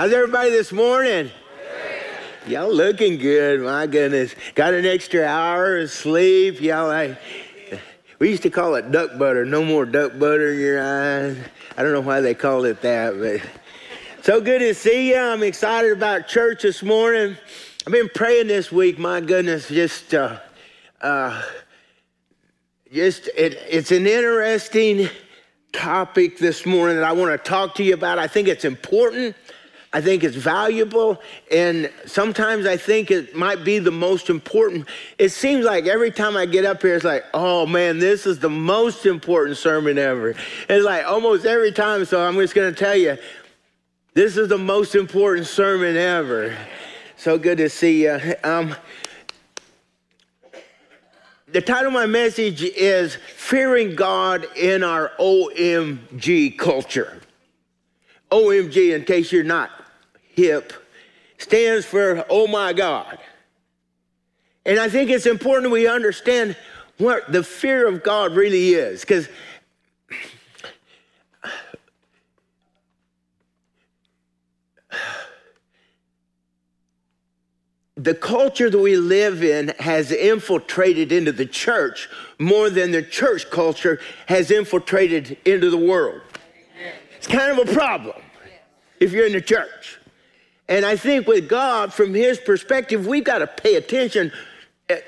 How's everybody this morning? Y'all looking good, my goodness. Got an extra hour of sleep. Y'all like, we used to call it duck butter. No more duck butter in your eyes. I don't know why they called it that, but so good to see you. I'm excited about church this morning. I've been praying this week, my goodness, just, uh, uh, just, it, it's an interesting topic this morning that I want to talk to you about. I think it's important. I think it's valuable, and sometimes I think it might be the most important. It seems like every time I get up here, it's like, oh man, this is the most important sermon ever. It's like almost every time, so I'm just to tell you, this is the most important sermon ever. So good to see you. Um, the title of my message is Fearing God in Our OMG Culture. OMG, in case you're not hip, stands for Oh My God. And I think it's important we understand what the fear of God really is. Because the culture that we live in has infiltrated into the church more than the church culture has infiltrated into the world. It's kind of a problem if you're in the church. And I think with God, from his perspective, we've got to pay attention eh,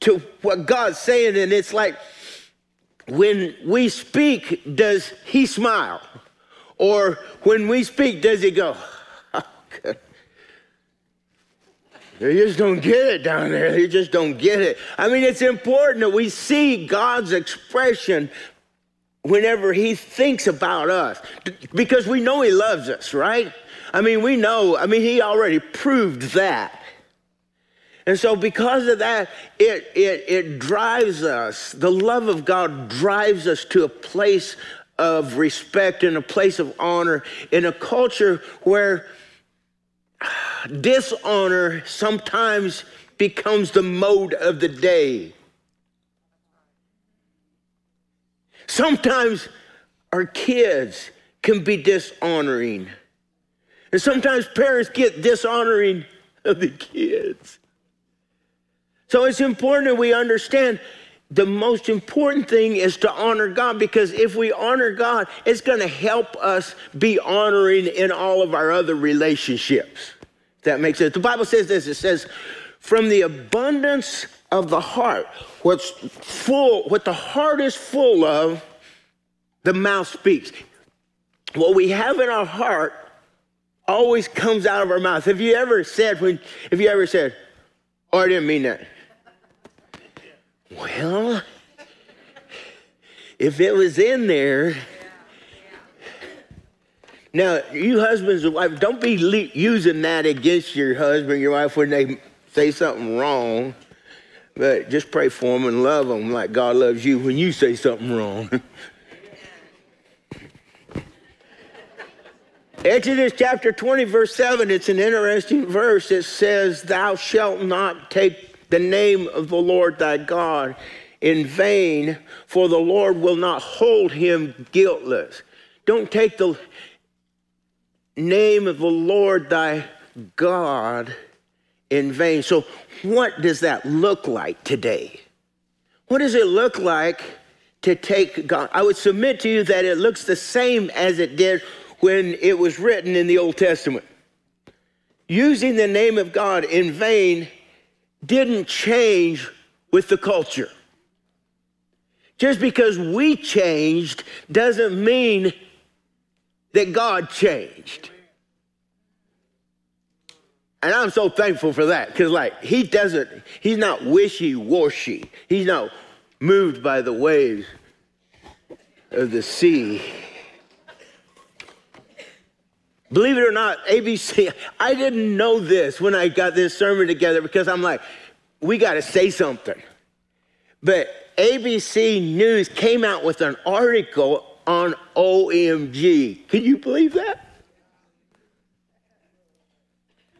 to what God's saying. And it's like when we speak, does he smile? Or when we speak, does he go, oh, They just don't get it down there. They just don't get it. I mean, it's important that we see God's expression whenever He thinks about us because we know He loves us, right? I mean, we know, I mean, He already proved that. And so, because of that, it, it, it drives us, the love of God drives us to a place of respect and a place of honor in a culture where dishonor sometimes becomes the mode of the day. Sometimes our kids can be dishonoring. And sometimes parents get dishonoring of the kids. So it's important that we understand the most important thing is to honor God because if we honor God, it's going to help us be honoring in all of our other relationships. That makes sense. The Bible says this it says, from the abundance of the heart, what's full, what the heart is full of, the mouth speaks. What we have in our heart always comes out of our mouth. Have you ever said when have you ever said, Oh, I didn't mean that? Well, if it was in there, now you husbands and wives, don't be le- using that against your husband, your wife when they say something wrong. But just pray for them and love them like God loves you when you say something wrong. Exodus chapter 20, verse 7, it's an interesting verse. It says, Thou shalt not take the name of the Lord thy God in vain, for the Lord will not hold him guiltless. Don't take the name of the Lord thy God in vain. So, what does that look like today? What does it look like to take God? I would submit to you that it looks the same as it did when it was written in the Old Testament. Using the name of God in vain didn't change with the culture. Just because we changed doesn't mean that God changed. And I'm so thankful for that because, like, he doesn't, he's not wishy washy. He's not moved by the waves of the sea. Believe it or not, ABC, I didn't know this when I got this sermon together because I'm like, we got to say something. But ABC News came out with an article on OMG. Can you believe that?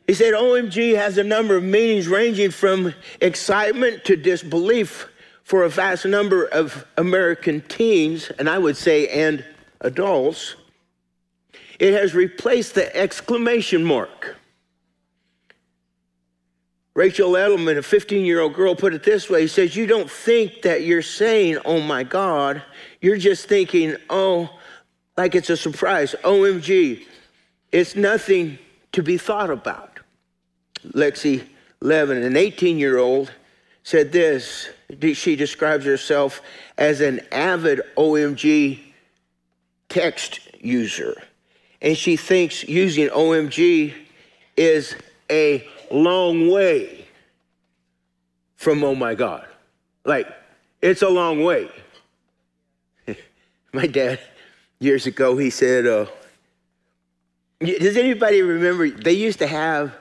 He said OMG has a number of meanings ranging from excitement to disbelief for a vast number of American teens, and I would say, and adults. It has replaced the exclamation mark. Rachel Edelman, a 15 year old girl, put it this way He says, You don't think that you're saying, Oh my God. You're just thinking, Oh, like it's a surprise. OMG. It's nothing to be thought about. Lexi Levin, an 18 year old, said this. She describes herself as an avid OMG text user. And she thinks using OMG is a long way from oh my God. Like, it's a long way. my dad, years ago, he said, uh, Does anybody remember? They used to have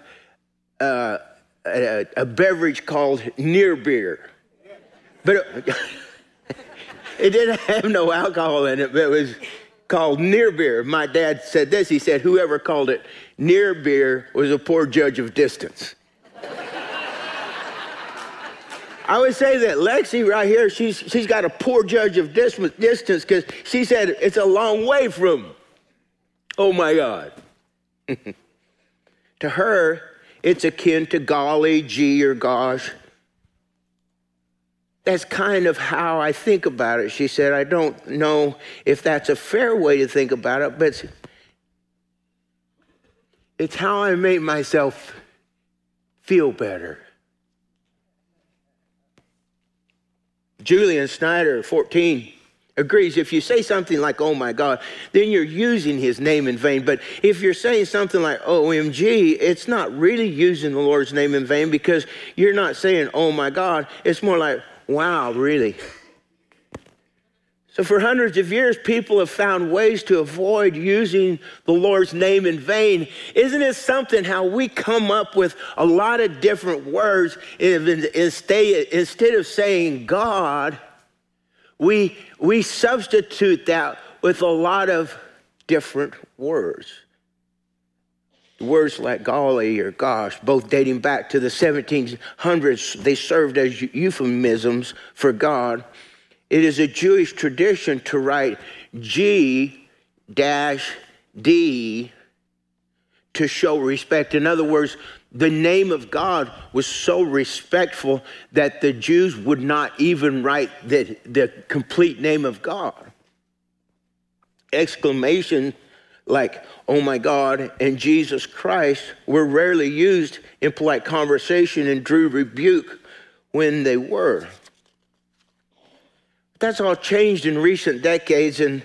uh, a, a, beverage called near beer. But it, it didn't have no alcohol in it, but it was called near beer. My dad said this. He said, Whoever called it near beer was a poor judge of distance. I would say that Lexi right here, she's, she's got a poor judge of distance because she said it's a long way from, oh my God. to her, it's akin to golly, gee, or gosh. That's kind of how I think about it. She said, I don't know if that's a fair way to think about it, but it's how I make myself feel better. Julian Snyder, 14, agrees if you say something like, oh my God, then you're using his name in vain. But if you're saying something like, OMG, it's not really using the Lord's name in vain because you're not saying, oh my God. It's more like, wow, really. So, for hundreds of years, people have found ways to avoid using the Lord's name in vain. Isn't it something how we come up with a lot of different words instead of saying God? We, we substitute that with a lot of different words. Words like golly or gosh, both dating back to the 1700s, they served as euphemisms for God. It is a Jewish tradition to write G dash D to show respect. In other words, the name of God was so respectful that the Jews would not even write the, the complete name of God. Exclamation like, oh my God, and Jesus Christ were rarely used in polite conversation and drew rebuke when they were. That's all changed in recent decades, and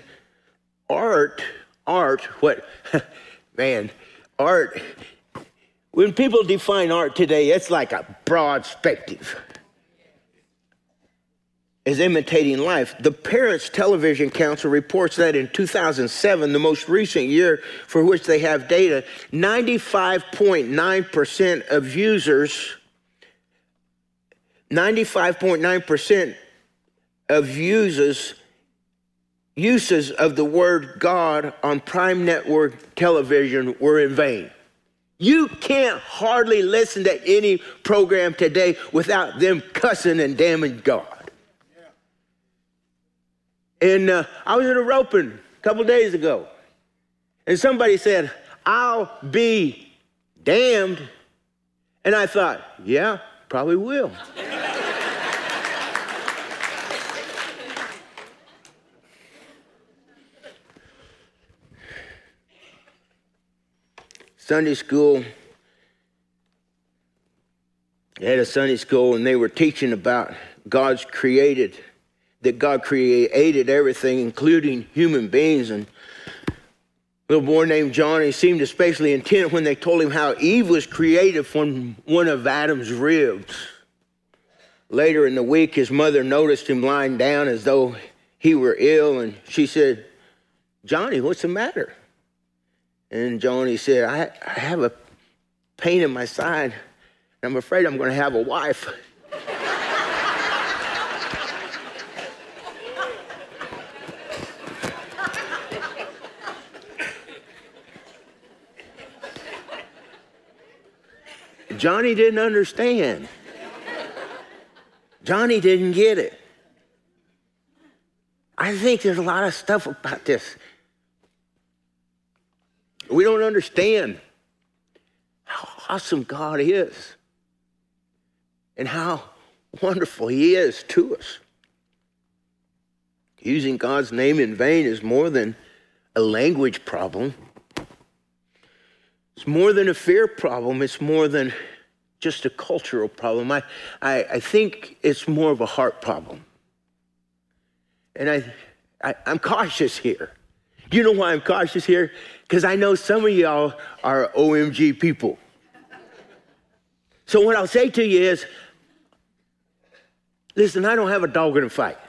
art, art, what, man, art, when people define art today, it's like a broad spectrum. Is imitating life. The Parents Television Council reports that in 2007, the most recent year for which they have data, 95.9% of users, 95.9% of users uses of the word God on Prime Network television were in vain. You can't hardly listen to any program today without them cussing and damning God. And uh, I was at a roping a couple days ago, and somebody said, I'll be damned. And I thought, yeah, probably will. Sunday school. They had a Sunday school and they were teaching about God's created, that God created everything, including human beings. And a little boy named Johnny seemed especially intent when they told him how Eve was created from one of Adam's ribs. Later in the week, his mother noticed him lying down as though he were ill, and she said, Johnny, what's the matter? And Johnny said, I, I have a pain in my side. and I'm afraid I'm going to have a wife. Johnny didn't understand. Johnny didn't get it. I think there's a lot of stuff about this We don't understand how awesome God is and how wonderful He is to us. Using God's name in vain is more than a language problem. It's more than a fear problem. It's more than just a cultural problem. I, I, I think it's more of a heart problem. And I, I, I'm cautious here. You know why I'm cautious here? Because I know some of y'all are OMG people. So what I'll say to you is, listen, I don't have a dog in a fight,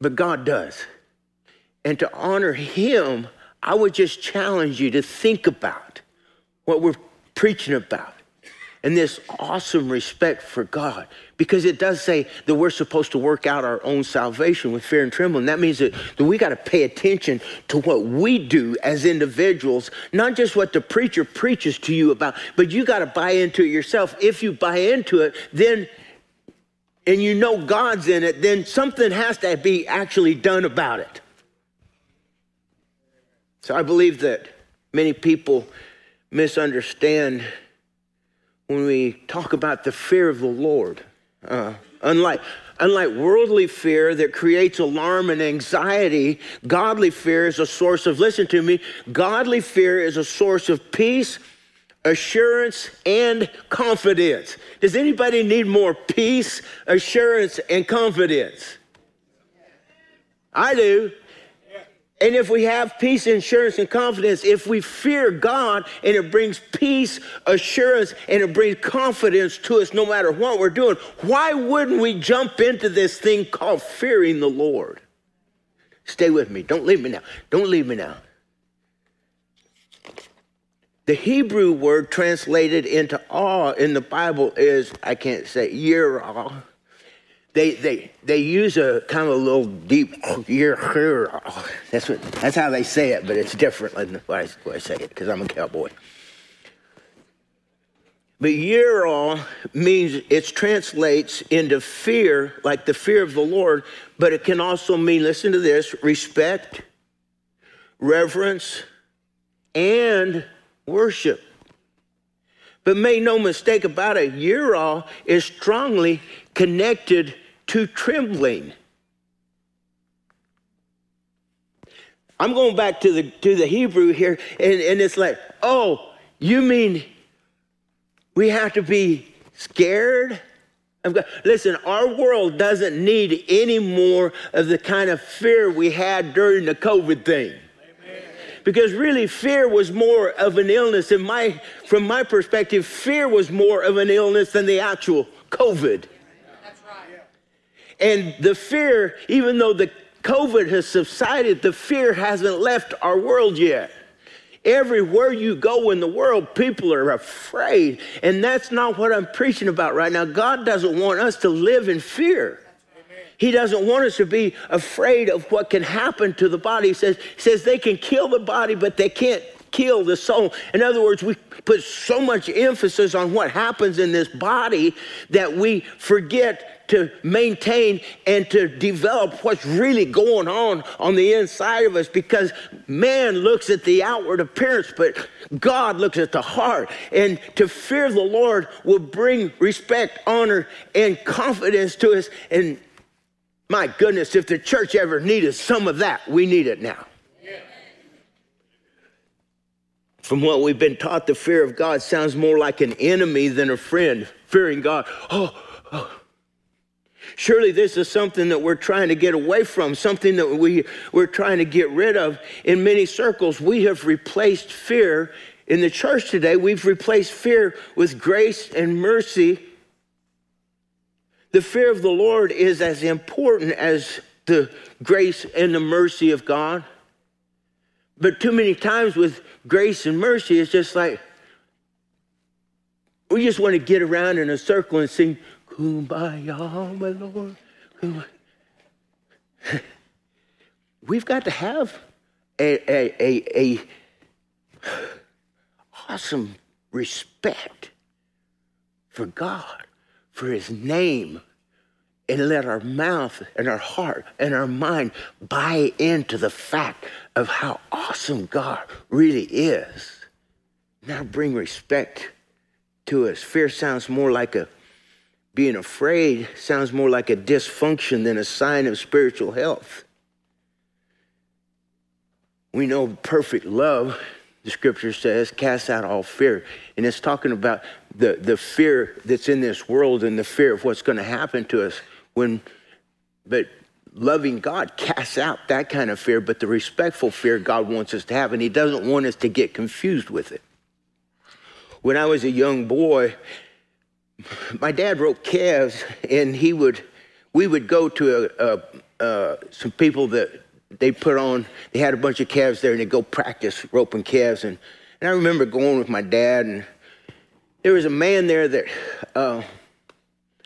but God does. And to honor Him, I would just challenge you to think about what we're preaching about and this awesome respect for God. Because it does say that we're supposed to work out our own salvation with fear and trembling. That means that, that we got to pay attention to what we do as individuals, not just what the preacher preaches to you about, but you got to buy into it yourself. If you buy into it, then and you know God's in it, then something has to be actually done about it. So I believe that many people misunderstand when we talk about the fear of the Lord. Uh, unlike, unlike worldly fear that creates alarm and anxiety, godly fear is a source of, listen to me, godly fear is a source of peace, assurance, and confidence. Does anybody need more peace, assurance, and confidence? I do. And if we have peace, assurance, and confidence, if we fear God and it brings peace, assurance, and it brings confidence to us no matter what we're doing, why wouldn't we jump into this thing called fearing the Lord? Stay with me. Don't leave me now. Don't leave me now. The Hebrew word translated into awe in the Bible is, I can't say, yirah they they they use a kind of a little deep that's what that's how they say it, but it's different than way I, I say it because I'm a cowboy. But yirah means it translates into fear, like the fear of the Lord, but it can also mean, listen to this, respect, reverence, and worship. But make no mistake about it, yirah is strongly connected to trembling. I'm going back to the to the Hebrew here, and, and it's like, oh, you mean we have to be scared? Listen, our world doesn't need any more of the kind of fear we had during the COVID thing. Because really, fear was more of an illness. In my, from my perspective, fear was more of an illness than the actual COVID. And the fear, even though the COVID has subsided, the fear hasn't left our world yet. Everywhere you go in the world, people are afraid. And that's not what I'm preaching about right now. God doesn't want us to live in fear. He doesn't want us to be afraid of what can happen to the body. He says, he says they can kill the body, but they can't kill the soul. In other words, we put so much emphasis on what happens in this body that we forget to maintain and to develop what's really going on on the inside of us because man looks at the outward appearance, but God looks at the heart. And to fear the Lord will bring respect, honor, and confidence to us. And my goodness, if the church ever needed some of that, we need it now. From what we've been taught, the fear of God sounds more like an enemy than a friend. Fearing God, oh, oh Surely this is something that we're trying to get away from, something that we, we're trying to get rid of. In many circles, we have replaced fear. In the church today, we've replaced fear with grace and mercy. The fear of the Lord is as important as the grace and the mercy of God. But too many times with grace and mercy, it's just like we just want to get around in a circle and sing, Kumbaya, my Lord. We've got to have a, a, a, a awesome respect for God, for His name, and let our mouth and our heart and our mind buy into the fact of how awesome God really is. Now bring respect to us. Fear sounds more like a being afraid sounds more like a dysfunction than a sign of spiritual health. We know perfect love, the scripture says, casts out all fear. And it's talking about the, the fear that's in this world and the fear of what's going to happen to us when but loving God casts out that kind of fear, but the respectful fear God wants us to have, and He doesn't want us to get confused with it. When I was a young boy, my dad wrote calves, and he would, we would go to a, a, uh, some people that they put on, they had a bunch of calves there, and they'd go practice roping calves. And, and I remember going with my dad, and there was a man there that, uh,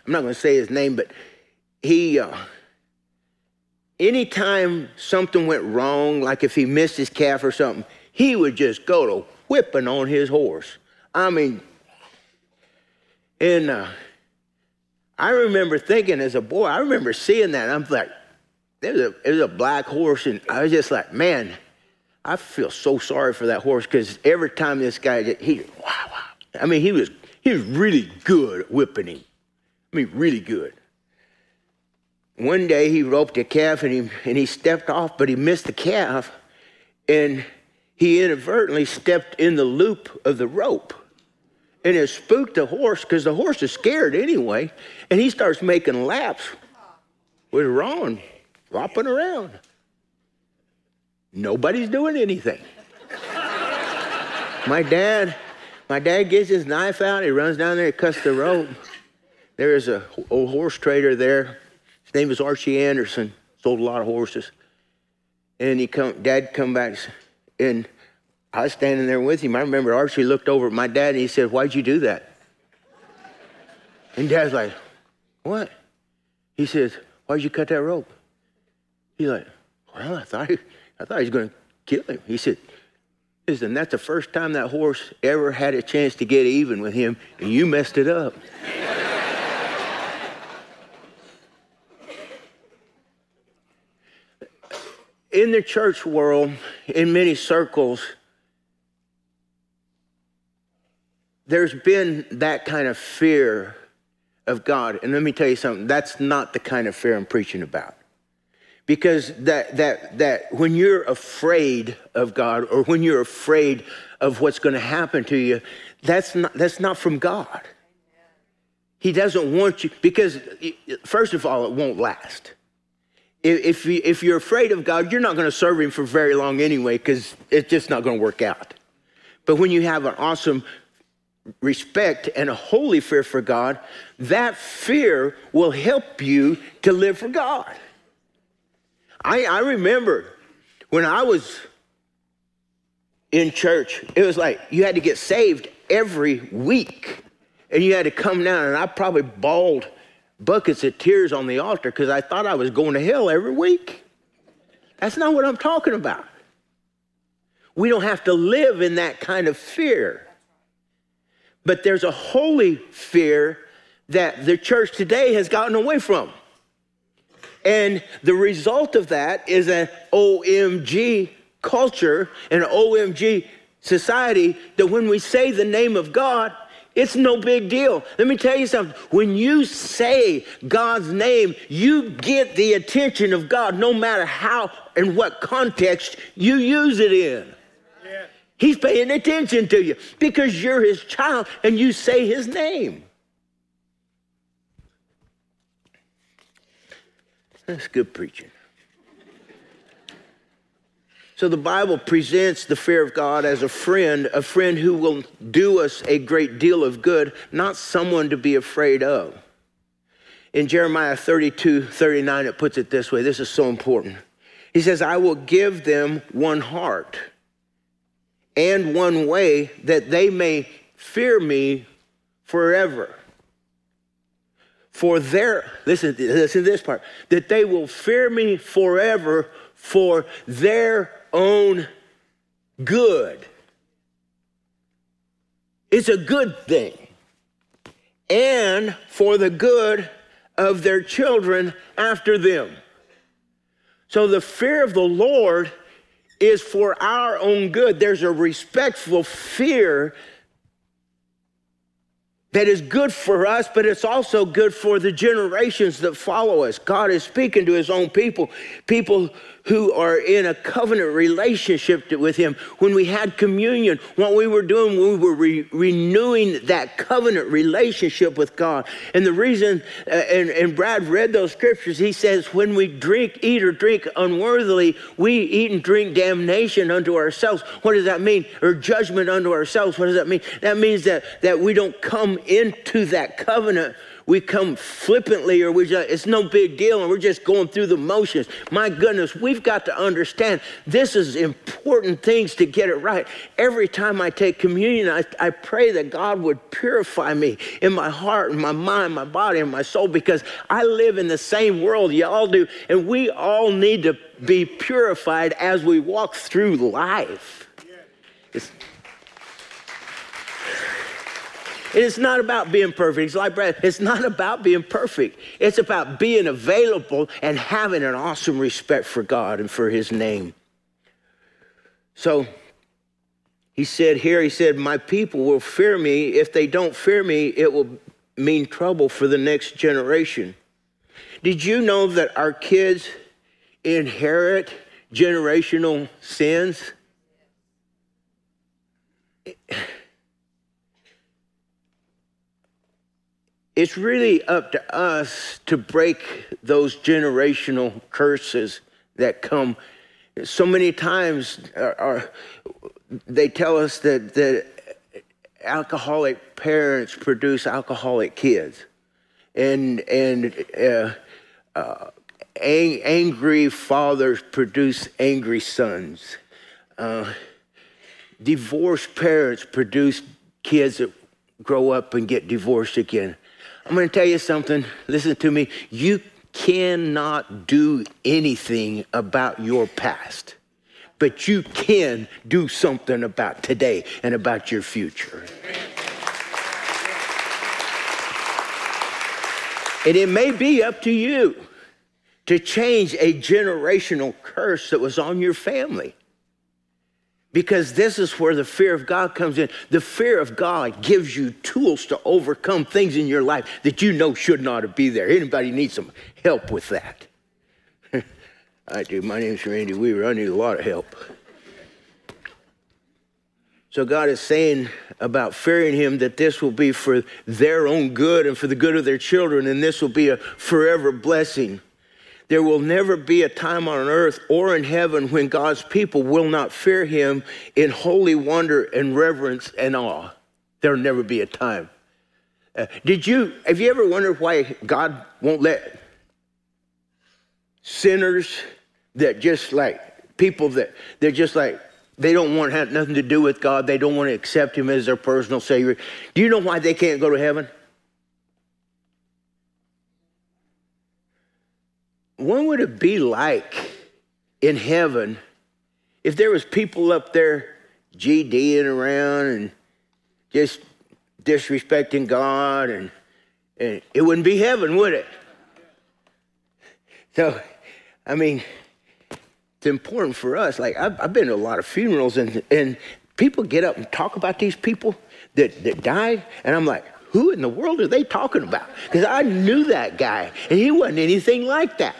I'm not going to say his name, but he, uh, anytime something went wrong, like if he missed his calf or something, he would just go to whipping on his horse. I mean, and uh, I remember thinking as a boy, I remember seeing that. I'm like, there was, a, there was a black horse, and I was just like, man, I feel so sorry for that horse because every time this guy, he, wow, wow. I mean, he was, he was really good whipping him. I mean, really good. One day he roped a calf and he, and he stepped off, but he missed the calf, and he inadvertently stepped in the loop of the rope and it spooked the horse because the horse is scared anyway. And he starts making laps with Ron flopping around. Nobody's doing anything. my dad, my dad gets his knife out. He runs down there, he cuts the rope. There is a old horse trader there. His name is Archie Anderson. Sold a lot of horses. And he come, dad come back and I was standing there with him. I remember Archie looked over at my dad and he said, Why'd you do that? And dad's like, What? He says, Why'd you cut that rope? He's like, Well, I thought he, I thought he was going to kill him. He said, Listen, that's the first time that horse ever had a chance to get even with him, and you messed it up. in the church world, in many circles, there's been that kind of fear of God. And let me tell you something, that's not the kind of fear I'm preaching about. Because that that that when you're afraid of God or when you're afraid of what's going to happen to you, that's not that's not from God. He doesn't want you because first of all, it won't last. If, you, if you're afraid of God, you're not going to serve Him for very long anyway because it's just not going to work out. But when you have an awesome respect and a holy fear for God, that fear will help you to live for God. I, I remember when I was in church, it was like you had to get saved every week. And you had to come down, and I probably bawled buckets of tears on the altar because I thought I was going to hell every week. That's not what I'm talking about. We don't have to live in that kind of fear. But there's a holy fear that the church today has gotten away from. And the result of that is an OMG culture, an OMG society that when we say the name of God, it's no big deal. Let me tell you something. When you say God's name, you get the attention of God no matter how and what context you use it in. He's paying attention to you because you're his child and you say his name. That's good preaching. So the Bible presents the fear of God as a friend, a friend who will do us a great deal of good, not someone to be afraid of. In Jeremiah 32 39, it puts it this way this is so important. He says, I will give them one heart and one way that they may fear me forever. For their, listen, listen to this part, that they will fear me forever for their own good. It's a good thing. And for the good of their children after them. So the fear of the Lord is for our own good. There's a respectful fear that is good for us, but it's also good for the generations that follow us. God is speaking to his own people, people who are in a covenant relationship with Him. When we had communion, what we were doing, we were re- renewing that covenant relationship with God. And the reason, uh, and, and Brad read those scriptures, he says, when we drink, eat, or drink unworthily, we eat and drink damnation unto ourselves. What does that mean? Or judgment unto ourselves. What does that mean? That means that, that we don't come into that covenant we come flippantly or we just, it's no big deal and we're just going through the motions. My goodness, we've got to understand this is important things to get it right. Every time I take communion, I, I pray that God would purify me in my heart and my mind, my body, and my soul because I live in the same world y'all do. And we all need to be purified as we walk through life. It's, it is not about being perfect. It's like Brad, it's not about being perfect. It's about being available and having an awesome respect for God and for his name. So he said here, he said, My people will fear me. If they don't fear me, it will mean trouble for the next generation. Did you know that our kids inherit generational sins? It's really up to us to break those generational curses that come. So many times are, are, they tell us that, that alcoholic parents produce alcoholic kids, and and uh, uh, ang- angry fathers produce angry sons. Uh, divorced parents produce kids that grow up and get divorced again. I'm going to tell you something. Listen to me. You cannot do anything about your past, but you can do something about today and about your future. And it may be up to you to change a generational curse that was on your family. Because this is where the fear of God comes in. The fear of God gives you tools to overcome things in your life that you know should not be there. Anybody needs some help with that? I do. My name's Randy Weaver. I need a lot of help. So God is saying about fearing him that this will be for their own good and for the good of their children, and this will be a forever blessing. There will never be a time on earth or in heaven when God's people will not fear him in holy wonder and reverence and awe. There'll never be a time. Uh, did you, have you ever wondered why God won't let sinners that just like people that they're just like, they don't want to have nothing to do with God, they don't want to accept him as their personal Savior? Do you know why they can't go to heaven? What would it be like in heaven if there was people up there GDing around and just disrespecting God and, and it wouldn't be heaven, would it? So, I mean, it's important for us. Like I've, I've been to a lot of funerals and, and people get up and talk about these people that, that died. And I'm like, who in the world are they talking about? Because I knew that guy and he wasn't anything like that.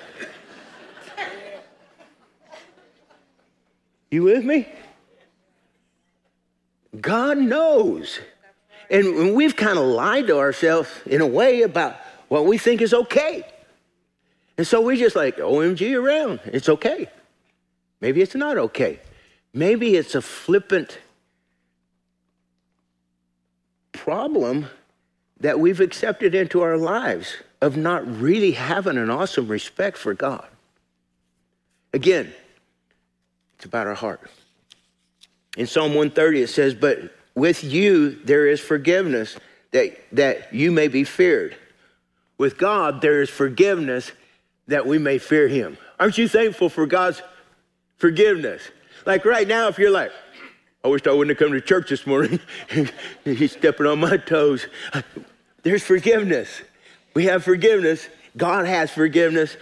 You with me? God knows. And we've kind of lied to ourselves in a way about what we think is okay. And so we just like, OMG around. It's okay. Maybe it's not okay. Maybe it's a flippant problem that we've accepted into our lives of not really having an awesome respect for God. Again, it's about our heart. In Psalm 130, it says, But with you there is forgiveness that, that you may be feared. With God there is forgiveness that we may fear him. Aren't you thankful for God's forgiveness? Like right now, if you're like, I wish I wouldn't have come to church this morning. And he's stepping on my toes. There's forgiveness. We have forgiveness God has forgiveness.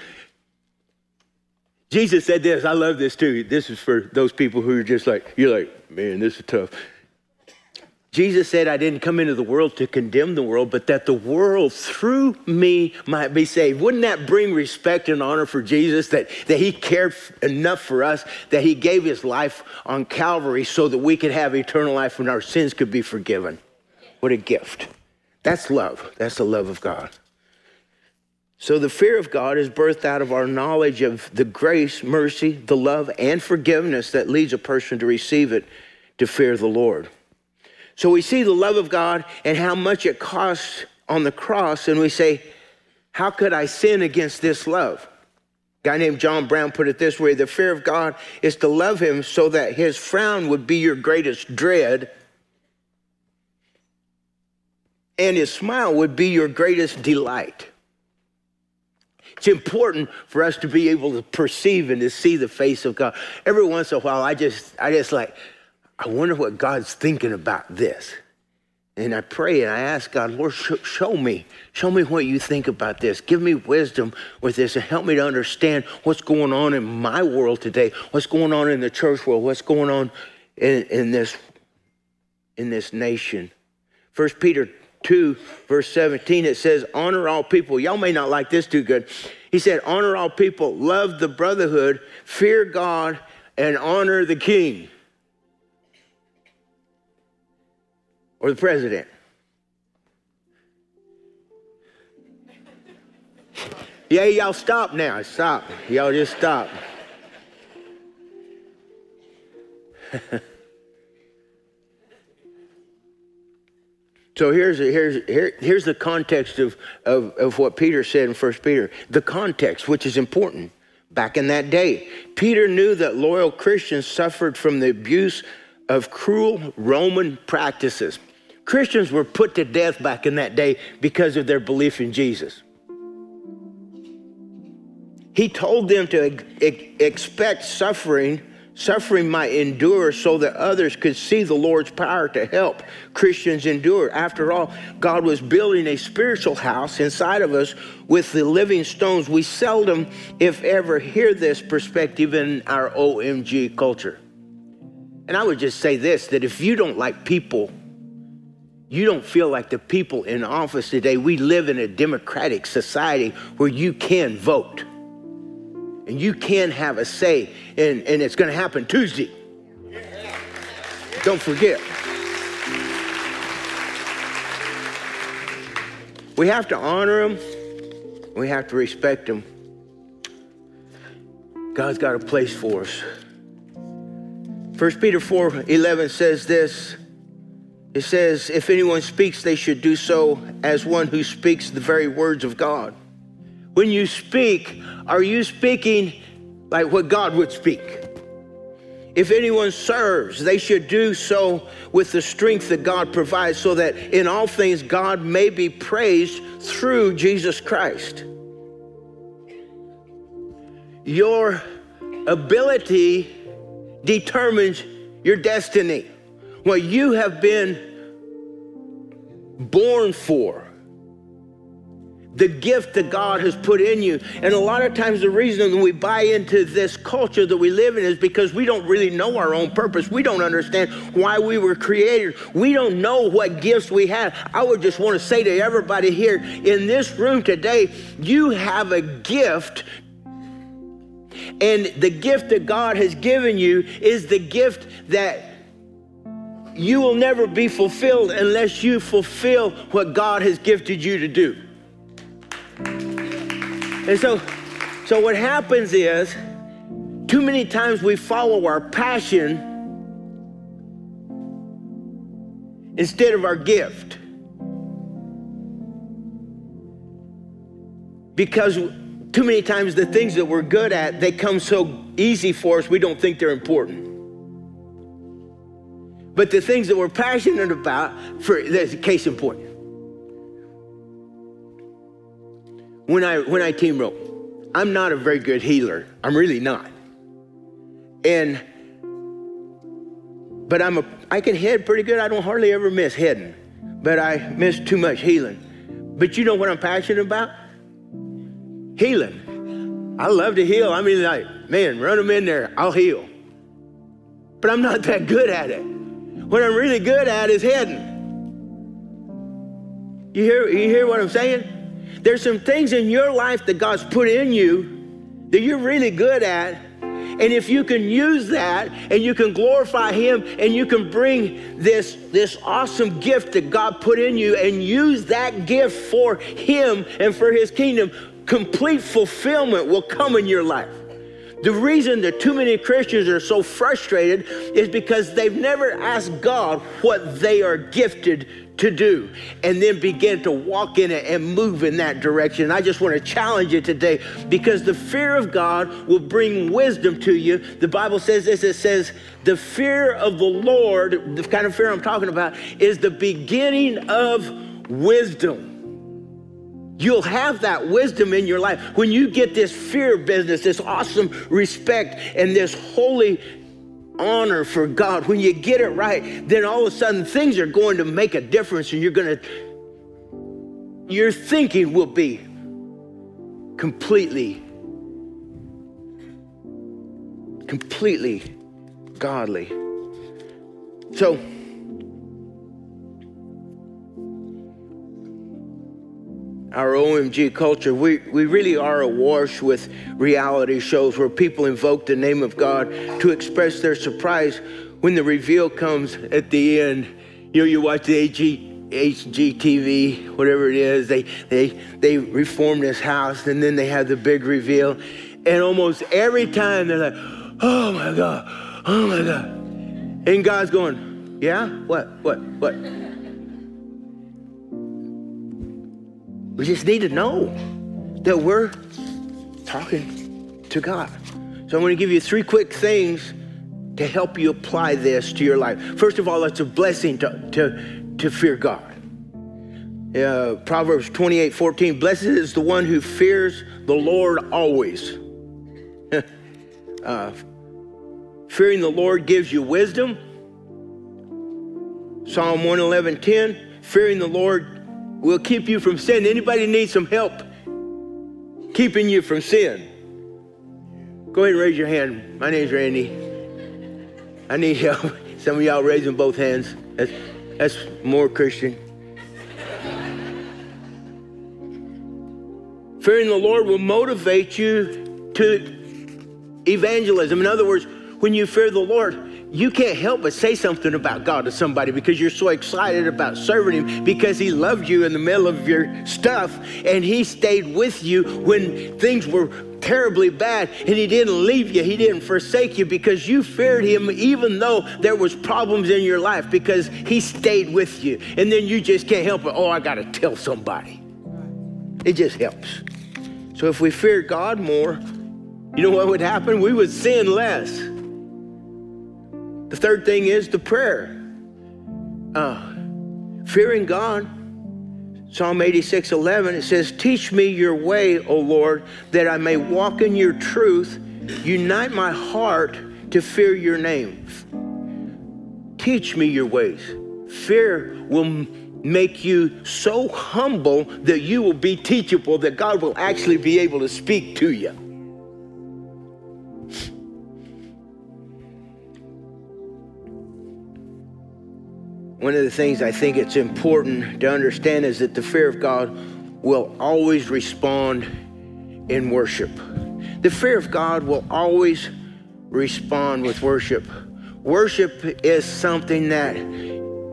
Jesus said this. I love this too. This is for those people who are just like, you're like, man, this is tough. Jesus said, I didn't come into the world to condemn the world, but that the world through me might be saved. Wouldn't that bring respect and honor for Jesus that, that he cared enough for us, that he gave his life on Calvary so that we could have eternal life and our sins could be forgiven? What a gift. That's love. That's the love of God. So the fear of God is birthed out of our knowledge of the grace, mercy, the love, and forgiveness that leads a person to receive it to fear the Lord. So we see the love of God and how much it costs on the cross, and we say, How could I sin against this love? A guy named John Brown put it this way the fear of God is to love him so that his frown would be your greatest dread, and his smile would be your greatest delight. It's important for us to be able to perceive and to see the face of God. Every once in a while, I just, I just like, I wonder what God's thinking about this. And I pray and I ask God, Lord, sh- show me, show me what you think about this. Give me wisdom with this and help me to understand what's going on in my world today, what's going on in the church world, what's going on in, in this in this nation. First Peter 2, verse 17, it says, honor all people. Y'all may not like this too good. He said, honor all people, love the brotherhood, fear God, and honor the king. or the president. Yeah, y'all stop now. Stop. Y'all just stop. so here's, here's, here, here's the context of, of, of what Peter said in 1 Peter. The context, which is important. Back in that day, Peter knew that loyal Christians suffered from the abuse of cruel Roman practices. Christians were put to death back in that day because of their belief in Jesus. He told them to expect suffering. Suffering might endure so that others could see the Lord's power to help Christians endure. After all, God was building a spiritual house inside of us with the living stones. We seldom, if ever, hear this perspective in our OMG culture. And I would just say this that if you don't like people you don't feel like the people in office today. We live in a democratic society where you can vote and you can have a say, and, and it's going to happen Tuesday. Don't forget. We have to honor them, we have to respect them. God's got a place for us. 1 Peter 4 11 says this it says, if anyone speaks, they should do so as one who speaks the very words of God. When you speak, are you speaking like what God would speak? If anyone serves, they should do so with the strength that God provides, so that in all things God may be praised through Jesus Christ. Your ability determines your destiny what you have been born for. The gift that God has put in you. And a lot of times, the reason we buy into this culture that we live in is because we don't really know our own purpose. We don't understand why we were created. We don't know what gifts we have. I would just want to say to everybody here in this room today you have a gift and the gift that God has given you is the gift that you will never be fulfilled unless you fulfill what God has gifted you to do. And so, so what happens is, too many times we follow our passion instead of our gift. Because too many times the things that we're good at, they come so easy for us, we don't think they're important. But the things that we're passionate about, for a case in point. When I when I team rope, I'm not a very good heeler. I'm really not. And but I'm a I can head pretty good. I don't hardly ever miss heading, but I miss too much heeling. But you know what I'm passionate about? Heeling. I love to heel. I mean, like, man, run them in there. I'll heel. But I'm not that good at it. What I'm really good at is heading. You hear, you hear what I'm saying? There's some things in your life that God's put in you that you're really good at. And if you can use that and you can glorify Him and you can bring this, this awesome gift that God put in you and use that gift for Him and for His kingdom, complete fulfillment will come in your life. The reason that too many Christians are so frustrated is because they've never asked God what they are gifted to do and then begin to walk in it and move in that direction. And I just want to challenge you today because the fear of God will bring wisdom to you. The Bible says this it says, the fear of the Lord, the kind of fear I'm talking about, is the beginning of wisdom. You'll have that wisdom in your life when you get this fear business, this awesome respect, and this holy honor for God, when you get it right, then all of a sudden things are going to make a difference and you're going to, your thinking will be completely, completely godly. So, our OMG culture, we, we really are awash with reality shows where people invoke the name of God to express their surprise when the reveal comes at the end. You know, you watch the AG, HGTV, whatever it is, they, they, they reform this house and then they have the big reveal. And almost every time they're like, oh my God, oh my God. And God's going, yeah? What, what, what? We just need to know that we're talking to God. So I'm going to give you three quick things to help you apply this to your life. First of all, it's a blessing to, to, to fear God. Uh, Proverbs 28 14, blessed is the one who fears the Lord always. uh, fearing the Lord gives you wisdom. Psalm 111 10, fearing the Lord will keep you from sin. Anybody need some help keeping you from sin? Go ahead and raise your hand. My name's Randy. I need help. Some of y'all raising both hands. That's, that's more Christian. Fearing the Lord will motivate you to evangelism. In other words, when you fear the Lord, you can't help but say something about God to somebody because you're so excited about serving Him because He loved you in the middle of your stuff and He stayed with you when things were terribly bad and He didn't leave you. He didn't forsake you because you feared Him even though there was problems in your life because He stayed with you. And then you just can't help it. Oh, I got to tell somebody. It just helps. So if we fear God more, you know what would happen? We would sin less. The third thing is the prayer. Uh, fearing God. Psalm 86 11, it says, Teach me your way, O Lord, that I may walk in your truth. Unite my heart to fear your name. Teach me your ways. Fear will make you so humble that you will be teachable, that God will actually be able to speak to you. One of the things I think it's important to understand is that the fear of God will always respond in worship. The fear of God will always respond with worship. Worship is something that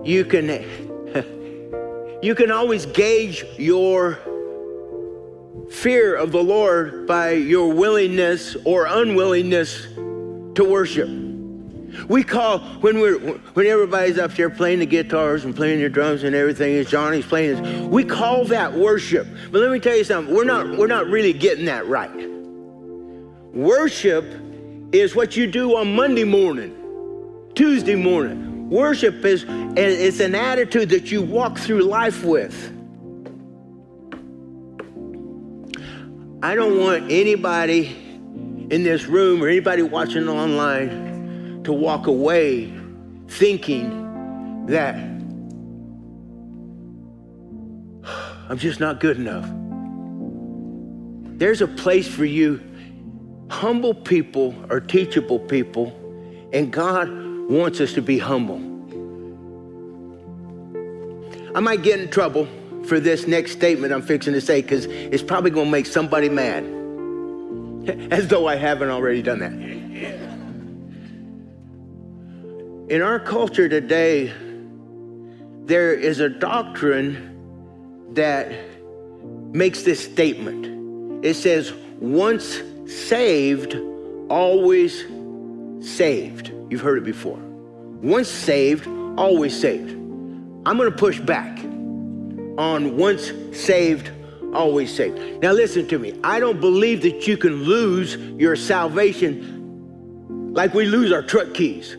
you can you can always gauge your fear of the Lord by your willingness or unwillingness to worship. We call when we're when everybody's up there playing the guitars and playing the drums and everything, as Johnny's playing this, we call that worship. But let me tell you something, we're not we're not really getting that right. Worship is what you do on Monday morning, Tuesday morning. Worship is it's an attitude that you walk through life with. I don't want anybody in this room or anybody watching online to walk away thinking that I'm just not good enough. there's a place for you. Humble people are teachable people, and God wants us to be humble. I might get in trouble for this next statement I'm fixing to say because it's probably going to make somebody mad. As though I haven't already done that. In our culture today, there is a doctrine that makes this statement. It says, once saved, always saved. You've heard it before. Once saved, always saved. I'm going to push back on once saved, always saved. Now, listen to me. I don't believe that you can lose your salvation like we lose our truck keys.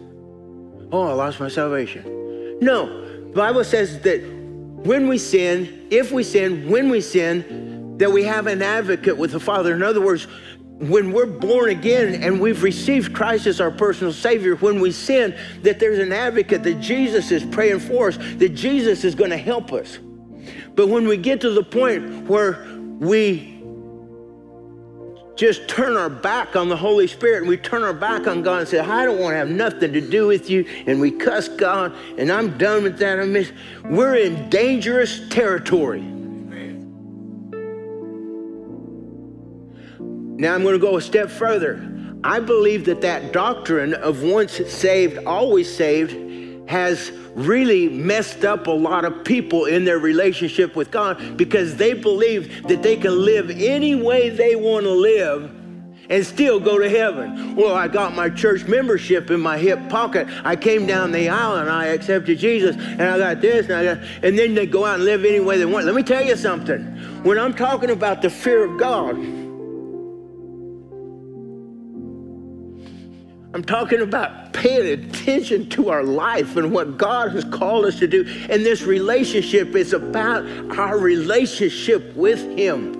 Oh, I lost my salvation. No, the Bible says that when we sin, if we sin, when we sin, that we have an advocate with the Father. In other words, when we're born again and we've received Christ as our personal Savior, when we sin, that there's an advocate, that Jesus is praying for us, that Jesus is going to help us. But when we get to the point where we just turn our back on the Holy Spirit and we turn our back on God and say, I don't want to have nothing to do with you, and we cuss God, and I'm done with that. I'm miss. We're in dangerous territory. Now I'm going to go a step further. I believe that that doctrine of once saved, always saved has really messed up a lot of people in their relationship with God because they believe that they can live any way they want to live and still go to heaven. Well, I got my church membership in my hip pocket. I came down the aisle and I accepted Jesus and I got this and I got, and then they go out and live any way they want. Let me tell you something. When I'm talking about the fear of God, I'm talking about paying attention to our life and what God has called us to do. And this relationship is about our relationship with Him.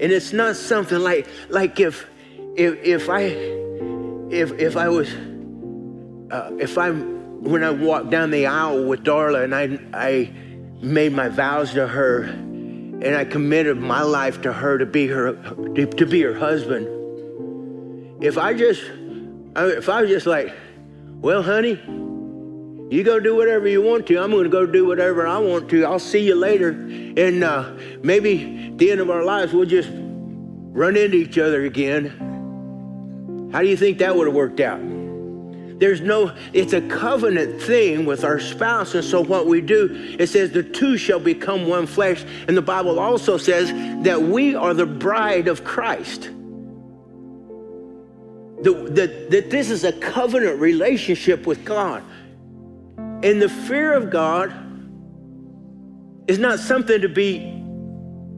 And it's not something like like if if if I if if I was uh, if I'm when I walked down the aisle with Darla and I I made my vows to her and I committed my life to her to be her to be her husband if I just, if I was just like, well, honey, you go do whatever you want to. I'm going to go do whatever I want to. I'll see you later. And uh, maybe the end of our lives, we'll just run into each other again. How do you think that would have worked out? There's no, it's a covenant thing with our spouse. And so what we do, it says the two shall become one flesh. And the Bible also says that we are the bride of Christ that, that this is a covenant relationship with God. And the fear of God is not something to be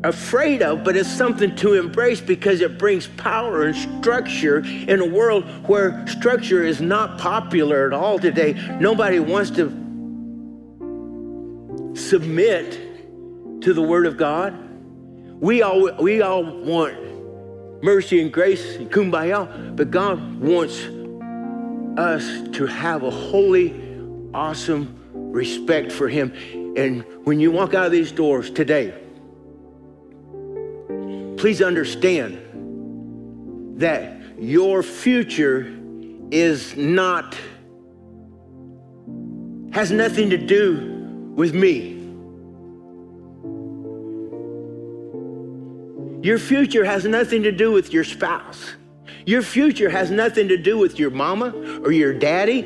afraid of, but it's something to embrace because it brings power and structure in a world where structure is not popular at all today. Nobody wants to submit to the Word of God. We all, we all want mercy and grace and kumbaya, but God wants us to have a holy, awesome respect for Him. And when you walk out of these doors today, please understand that your future is not, has nothing to do with me. Your future has nothing to do with your spouse. Your future has nothing to do with your mama or your daddy.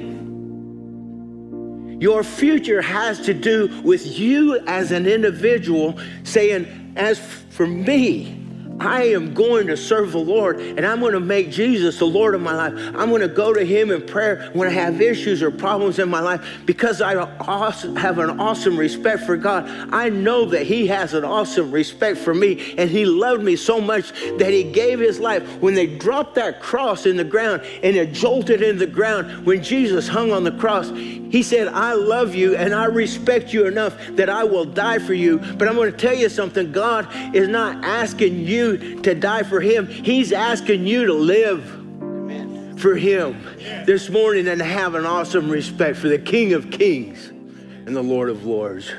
Your future has to do with you as an individual saying, As for me, I am going to serve the Lord and I'm going to make Jesus the Lord of my life. I'm going to go to Him in prayer when I have issues or problems in my life because I have an awesome respect for God. I know that He has an awesome respect for me and He loved me so much that He gave His life. When they dropped that cross in the ground and it jolted in the ground, when Jesus hung on the cross, He said, I love you and I respect you enough that I will die for you. But I'm going to tell you something God is not asking you you to die for him. He's asking you to live Amen. for him this morning and have an awesome respect for the King of Kings and the Lord of Lords.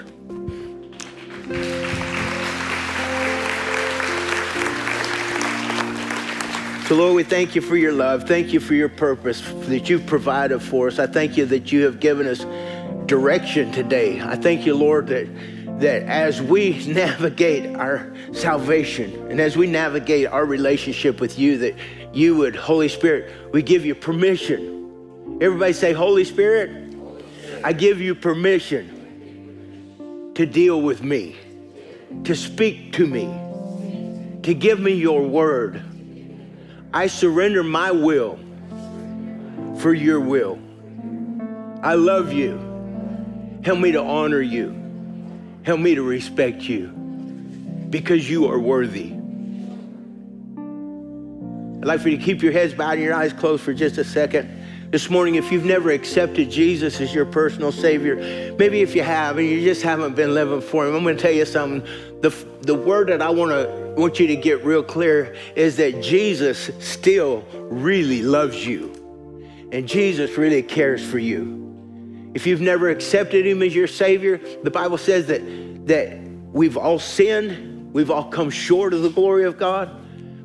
So, Lord, we thank you for your love. Thank you for your purpose that you've provided for us. I thank you that you have given us direction today. I thank you, Lord, that that as we navigate our salvation and as we navigate our relationship with you, that you would, Holy Spirit, we give you permission. Everybody say, Holy Spirit, I give you permission to deal with me, to speak to me, to give me your word. I surrender my will for your will. I love you. Help me to honor you. Help me to respect you because you are worthy. I'd like for you to keep your heads bowed and your eyes closed for just a second. This morning, if you've never accepted Jesus as your personal Savior, maybe if you have and you just haven't been living for Him, I'm going to tell you something. The, the word that I want to want you to get real clear is that Jesus still really loves you. And Jesus really cares for you. If you've never accepted him as your savior, the Bible says that that we've all sinned, we've all come short of the glory of God.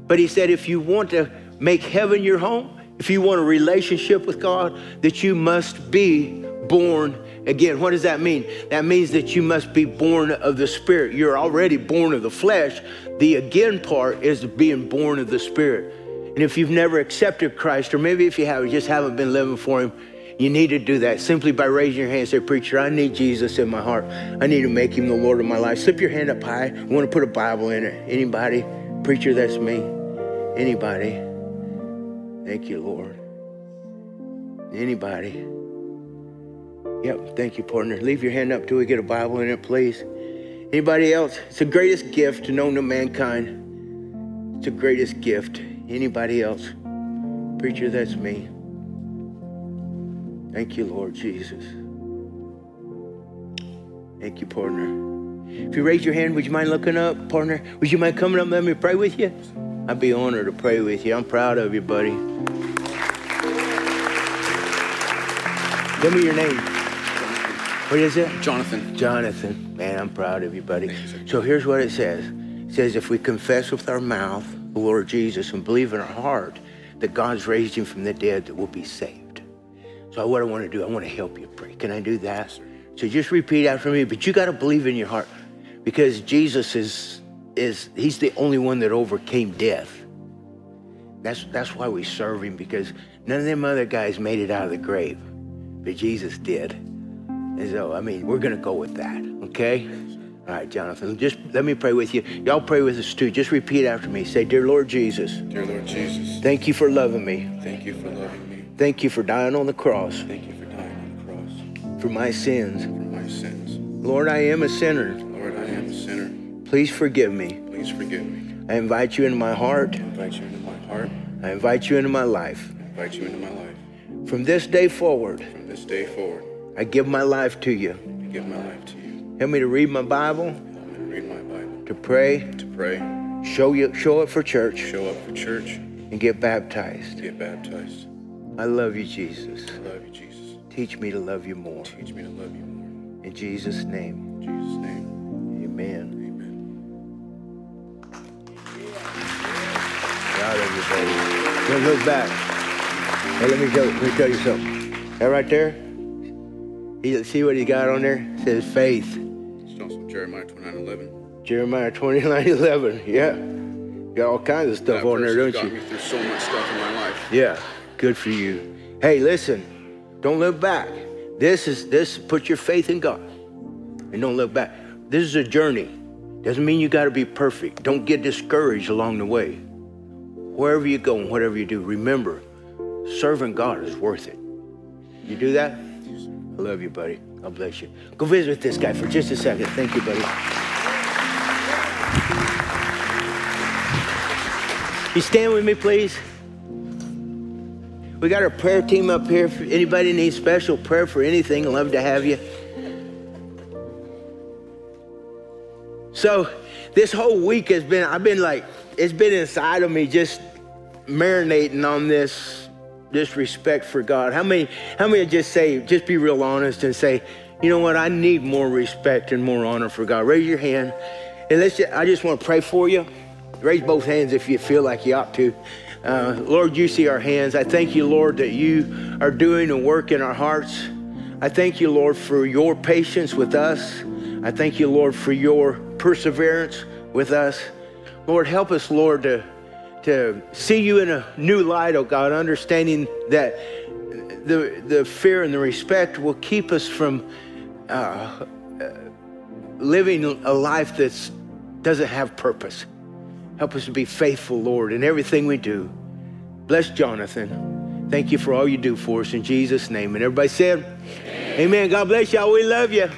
But he said if you want to make heaven your home, if you want a relationship with God, that you must be born again. What does that mean? That means that you must be born of the Spirit. You're already born of the flesh. The again part is being born of the Spirit. And if you've never accepted Christ, or maybe if you have, just haven't been living for Him, you need to do that simply by raising your hand and say, Preacher, I need Jesus in my heart. I need to make him the Lord of my life. Slip your hand up high. I want to put a Bible in it. Anybody? Preacher, that's me. Anybody? Thank you, Lord. Anybody? Yep, thank you, partner. Leave your hand up till we get a Bible in it, please. Anybody else? It's the greatest gift known to mankind. It's the greatest gift. Anybody else? Preacher, that's me. Thank you, Lord Jesus. Thank you, partner. If you raise your hand, would you mind looking up, partner? Would you mind coming up and let me pray with you? I'd be honored to pray with you. I'm proud of you, buddy. Tell me your name. What is it? Jonathan. Jonathan. Man, I'm proud of you, buddy. So here's what it says. It says, if we confess with our mouth the Lord Jesus and believe in our heart that God's raised him from the dead, that we'll be saved. So what I want to do, I want to help you pray. Can I do that? So just repeat after me, but you got to believe in your heart because Jesus is, is he's the only one that overcame death. That's, that's why we serve him because none of them other guys made it out of the grave, but Jesus did. And so, I mean, we're going to go with that, okay? All right, Jonathan, just let me pray with you. Y'all pray with us too. Just repeat after me. Say, Dear Lord Jesus, Dear Lord Jesus, thank you for loving me. thank you for loving me. Thank you for dying on the cross Thank you for dying on the cross for my sins. for my sins. Lord, I am a sinner. Lord, I am a sinner. Please forgive me. Please forgive me. I invite you into my heart. I invite you into my heart. I invite you into my life. I invite you into my life. From this day forward, From this day forward, I give my life to you. I give my life to you. Help me to read my Bible, Help me to read my Bible, to pray, to pray, show you, show up for church, show up for church, and get baptized. get baptized. I love you, Jesus. I love you, Jesus. Teach me to love you more. Teach me to love you more. In Jesus' name, In Jesus' name, amen. amen. You, baby. Don't look back. Hey, let me, tell, let me tell you something. That right there, he, see what he got on there? It says faith. It's also Jeremiah 29 11. Jeremiah 29 11. Yeah. Got all kinds of stuff That on there, don't you? got me through so much stuff in my life. Yeah, good for you. Hey, listen, don't look back. This is this put your faith in God. And don't look back. This is a journey. Doesn't mean you got to be perfect. Don't get discouraged along the way. Wherever you go and whatever you do, remember, serving God is worth it. You do that? I love you, buddy. God bless you. Go visit with this guy for just a second. Thank you, buddy. You stand with me, please? We got our prayer team up here. If anybody needs special prayer for anything, love to have you. So, this whole week has been, I've been like, it's been inside of me just marinating on this, this respect for God. How many, how many just say, just be real honest and say, you know what, I need more respect and more honor for God. Raise your hand. And let's just, I just want to pray for you. Raise both hands if you feel like you ought to. Uh, Lord, you see our hands. I thank you, Lord, that you are doing a work in our hearts. I thank you, Lord, for your patience with us. I thank you, Lord, for your perseverance with us. Lord, help us, Lord, to, to see you in a new light, oh God, understanding that the, the fear and the respect will keep us from uh, living a life that doesn't have purpose. Help us to be faithful, Lord, in everything we do. Bless Jonathan. Thank you for all you do for us in Jesus' name. And everybody said, Amen. Amen. God bless y'all. We love you.